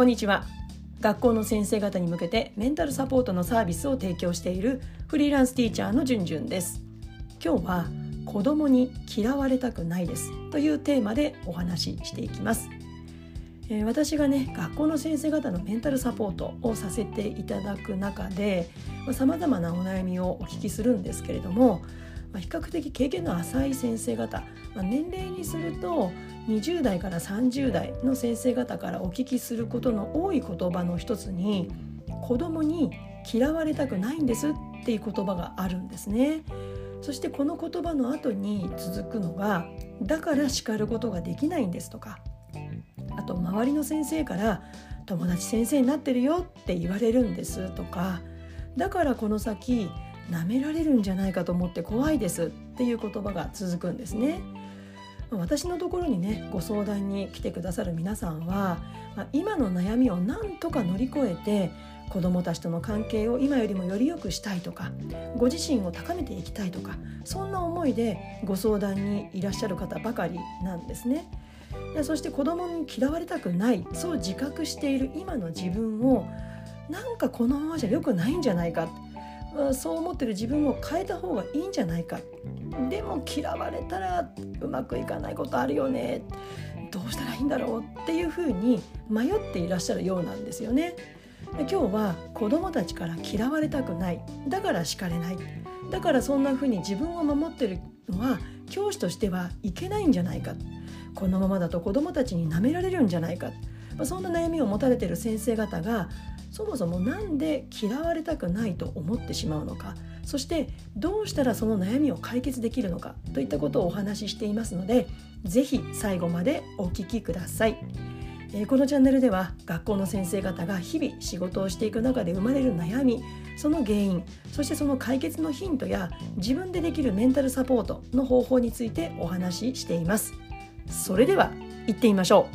こんにちは。学校の先生方に向けてメンタルサポートのサービスを提供しているフリーランスティーチャーのじゅんじゅんです。今日は子供に嫌われたくないですというテーマでお話ししていきます。え私がね学校の先生方のメンタルサポートをさせていただく中でさまざ、まなお悩みをお聞きするんですけれども、まあ、比較的経験の浅い先生方、まあ、年齢にすると20代から30代の先生方からお聞きすることの多い言葉の一つに子供に嫌われたくないんですっていう言葉があるんですね。そしてこの言葉の後に続くのが「だから叱ることができないんです」とかあと周りの先生から「友達先生になってるよ」って言われるんですとかだからこの先舐められるんじゃないかと思って怖いですっていう言葉が続くんですね。私のところにねご相談に来てくださる皆さんは、今の悩みを何とか乗り越えて子どもたちとの関係を今よりもより良くしたいとかご自身を高めていきたいとかそんな思いでご相談にいらっしゃる方ばかりなんですね。そして子供に嫌われたくないそう自覚している今の自分をなんかこのままじゃ良くないんじゃないかそう思ってる自分を変えた方がいいんじゃないか。でも嫌われたらうまくいかないことあるよね。どうしたらいいんだろうっていうふうに迷っていらっしゃるようなんですよね。今日は子どもたちから嫌われたくない。だから叱れない。だからそんなふうに自分を守ってるのは教師としてはいけないんじゃないか。このままだと子どもたちに舐められるんじゃないか、まあ、そんな悩みを持たれている先生方がそもそも何で嫌われたくないと思ってしまうのか？そしてどうしたらその悩みを解決できるのかといったことをお話ししていますので是非最後までお聞きください。このチャンネルでは学校の先生方が日々仕事をしていく中で生まれる悩みその原因そしてその解決のヒントや自分でできるメンタルサポートの方法についてお話ししています。それでは行ってみましょ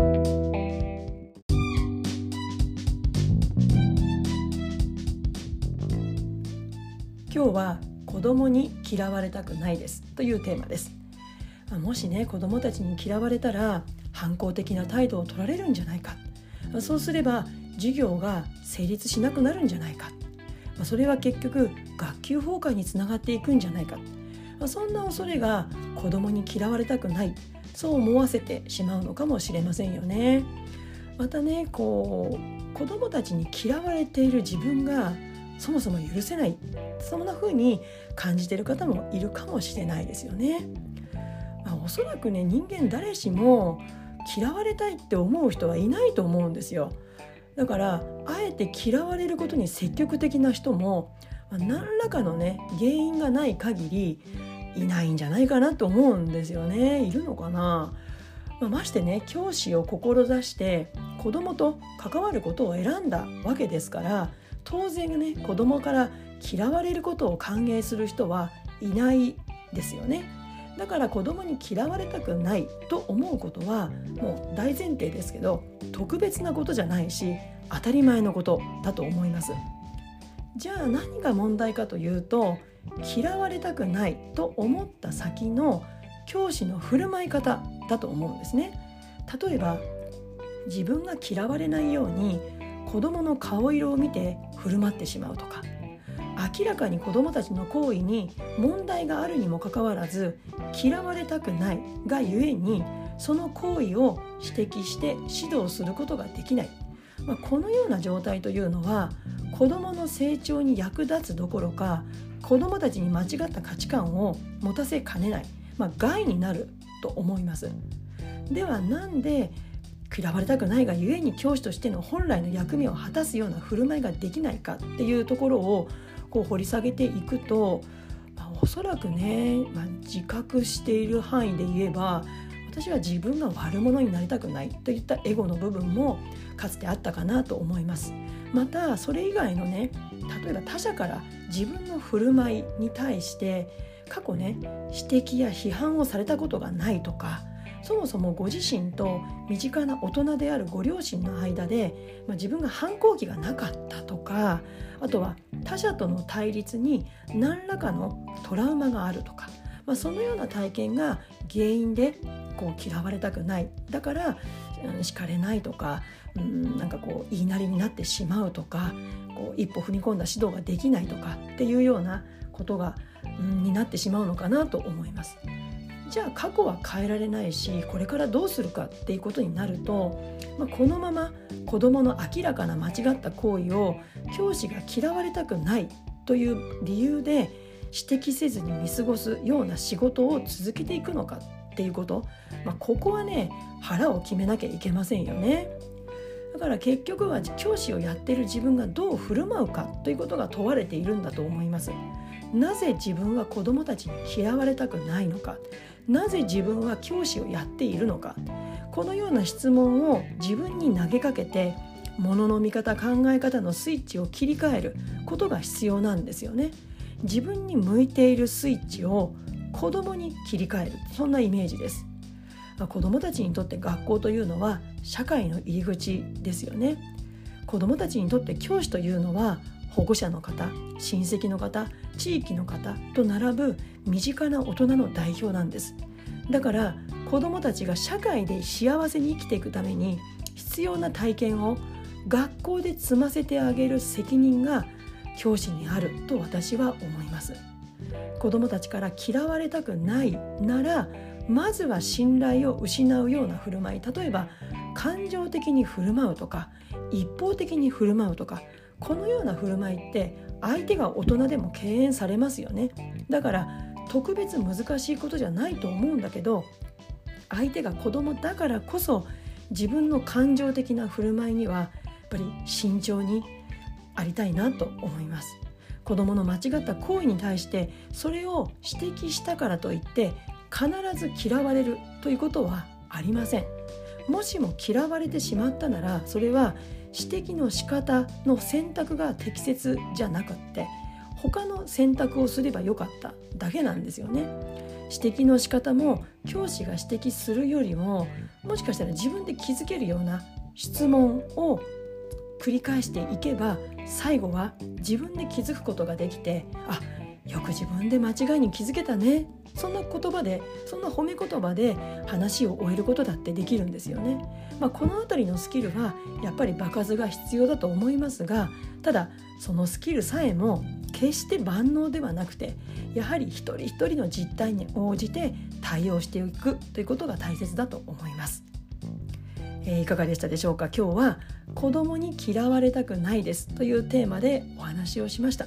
う。今日は子供に嫌われたくないですというテーマです。もしね子供たちに嫌われたら反抗的な態度を取られるんじゃないか。そうすれば授業が成立しなくなるんじゃないか。それは結局学級崩壊につながっていくんじゃないか。そんな恐れが子供に嫌われたくない。そう思わせてしまうのかもしれませんよね。またねこう子供たちに嫌われている自分がそもそも許せないそんな風に感じてる方もいるかもしれないですよね。まあ、おそらくね人間誰しも嫌われたいって思う人はいないと思うんですよ。だからあえて嫌われることに積極的な人も、まあ、何らかのね原因がない限りいないんじゃないかなと思うんですよね。いるのかな？まあ、ましてね教師を志して子供と関わることを選んだわけですから当然ね子供から嫌われることを歓迎する人はいないですよね。だから子供に嫌われたくないと思うことはもう大前提ですけど特別なことじゃないし当たり前のことだと思います。じゃあ何が問題かというと嫌われたくないと思った先の教師の振る舞い方だと思うんですね。例えば自分が嫌われないように子供の顔色を見て振る舞ってしまうとか。明らかに子どもたちの行為に問題があるにもかかわらず嫌われたくないがゆえにその行為を指摘して指導することができない、まあ、このような状態というのは子どもの成長に役立つどころか子どもたちに間違った価値観を持たせかねない、まあ、害になると思います。ではなんで嫌われたくないがゆえに教師としての本来の役目を果たすような振る舞いができないかっていうところをこう掘り下げていくと、まあ、おそらくね、まあ、自覚している範囲で言えば私は自分が悪者になりたくないといったエゴの部分もかつてあったかなと思います。またそれ以外のね例えば他者から自分の振る舞いに対して過去ね指摘や批判をされたことがないとかそもそもご自身と身近な大人であるご両親の間で、まあ、自分が反抗期がなかったとかあとは他者との対立に何らかのトラウマがあるとか、まあ、そのような体験が原因でこう嫌われたくないだから、叱れないとか、うん、なんかこう言いなりになってしまうとかこう一歩踏み込んだ指導ができないとかっていうようなことが、うん、になってしまうのかなと思います。じゃあ過去は変えられないしこれからどうするかっていうことになると、まあ、このまま子どもの明らかな間違った行為を教師が嫌われたくないという理由で指摘せずに見過ごすような仕事を続けていくのかっていうこと、まあ、ここはね腹を決めなきゃいけませんよね。だから結局は教師をやってる自分がどう振る舞うかということが問われているんだと思います。なぜ自分は子どもたちに嫌われたくないのかなぜ自分は教師をやっているのかこのような質問を自分に投げかけてものの見方考え方のスイッチを切り替えることが必要なんですよね。自分に向いているスイッチを子供に切り替えるそんなイメージです。子供たちにとって学校というのは社会の入り口ですよね。子供たちにとって教師というのは保護者の方親戚の方地域の方と並ぶ身近な大人の代表なんです。だから子どもたちが社会で幸せに生きていくために必要な体験を学校で積ませてあげる責任が教師にあると私は思います。子どもたちから嫌われたくないならまずは信頼を失うような振る舞い。例えば感情的に振る舞うとか一方的に振る舞うとかこのような振る舞いって相手が大人でも敬遠されますよね。だから特別難しいことじゃないと思うんだけど相手が子供だからこそ自分の感情的な振る舞いにはやっぱり慎重にありたいなと思います。子供の間違った行為に対してそれを指摘したからといって必ず嫌われるということはありません。もしも嫌われてしまったならそれは指摘の仕方の選択が適切じゃなくって他の選択をすればよかった。だけなんですよね。指摘の仕方も教師が指摘するよりももしかしたら自分で気づけるような質問を繰り返していけば最後は自分で気づくことができてあよく自分で間違いに気づけたね。そんな言葉でそんな褒め言葉で話を終えることだってできるんですよね。まあ、この辺りのスキルはやっぱり場数が必要だと思いますがただそのスキルさえも決して万能ではなくてやはり一人一人の実態に応じて対応していくということが大切だと思います。えー、いかがでしたでしょうか？今日は子供に嫌われたくないですというテーマでお話をしました。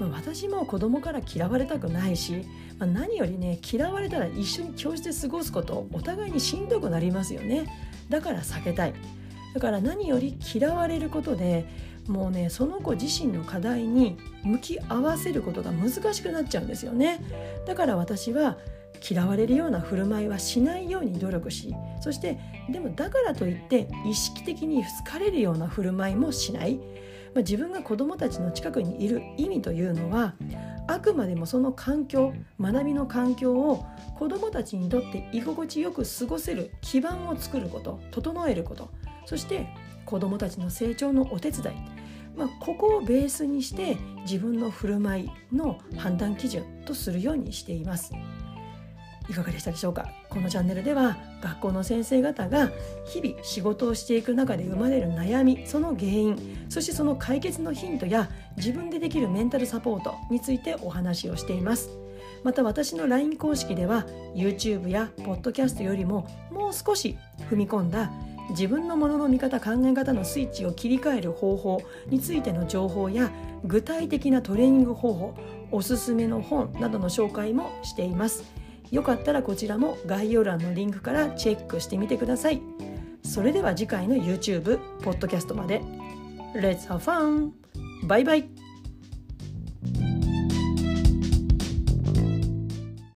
私も子供から嫌われたくないし、まあ、何よりね嫌われたら一緒に教室で過ごすことお互いにしんどくなりますよね。だから避けたい。だから何より嫌われることでもうねその子自身の課題に向き合わせることが難しくなっちゃうんですよね。だから私は嫌われるような振る舞いはしないように努力しそしてでもだからといって意識的に好かれるような振る舞いもしない。まあ、自分が子どもたちの近くにいる意味というのはあくまでもその環境学びの環境を子どもたちにとって居心地よく過ごせる基盤を作ること整えること。そして子どもたちの成長のお手伝い、まあ、ここをベースにして自分の振る舞いの判断基準とするようにしています。いかがでしたでしょうか？このチャンネルでは学校の先生方が日々仕事をしていく中で生まれる悩みその原因そしてその解決のヒントや自分でできるメンタルサポートについてお話をしていますまた私の LINE 公式では YouTube や Podcast よりももう少し踏み込んだ自分のものの見方考え方のスイッチを切り替える方法についての情報や具体的なトレーニング方法おすすめの本などの紹介もしています。よかったらこちらも概要欄のリンクからチェックしてみてください。それでは次回の YouTube、ポッドキャストまで。Let's have fun! バイバイ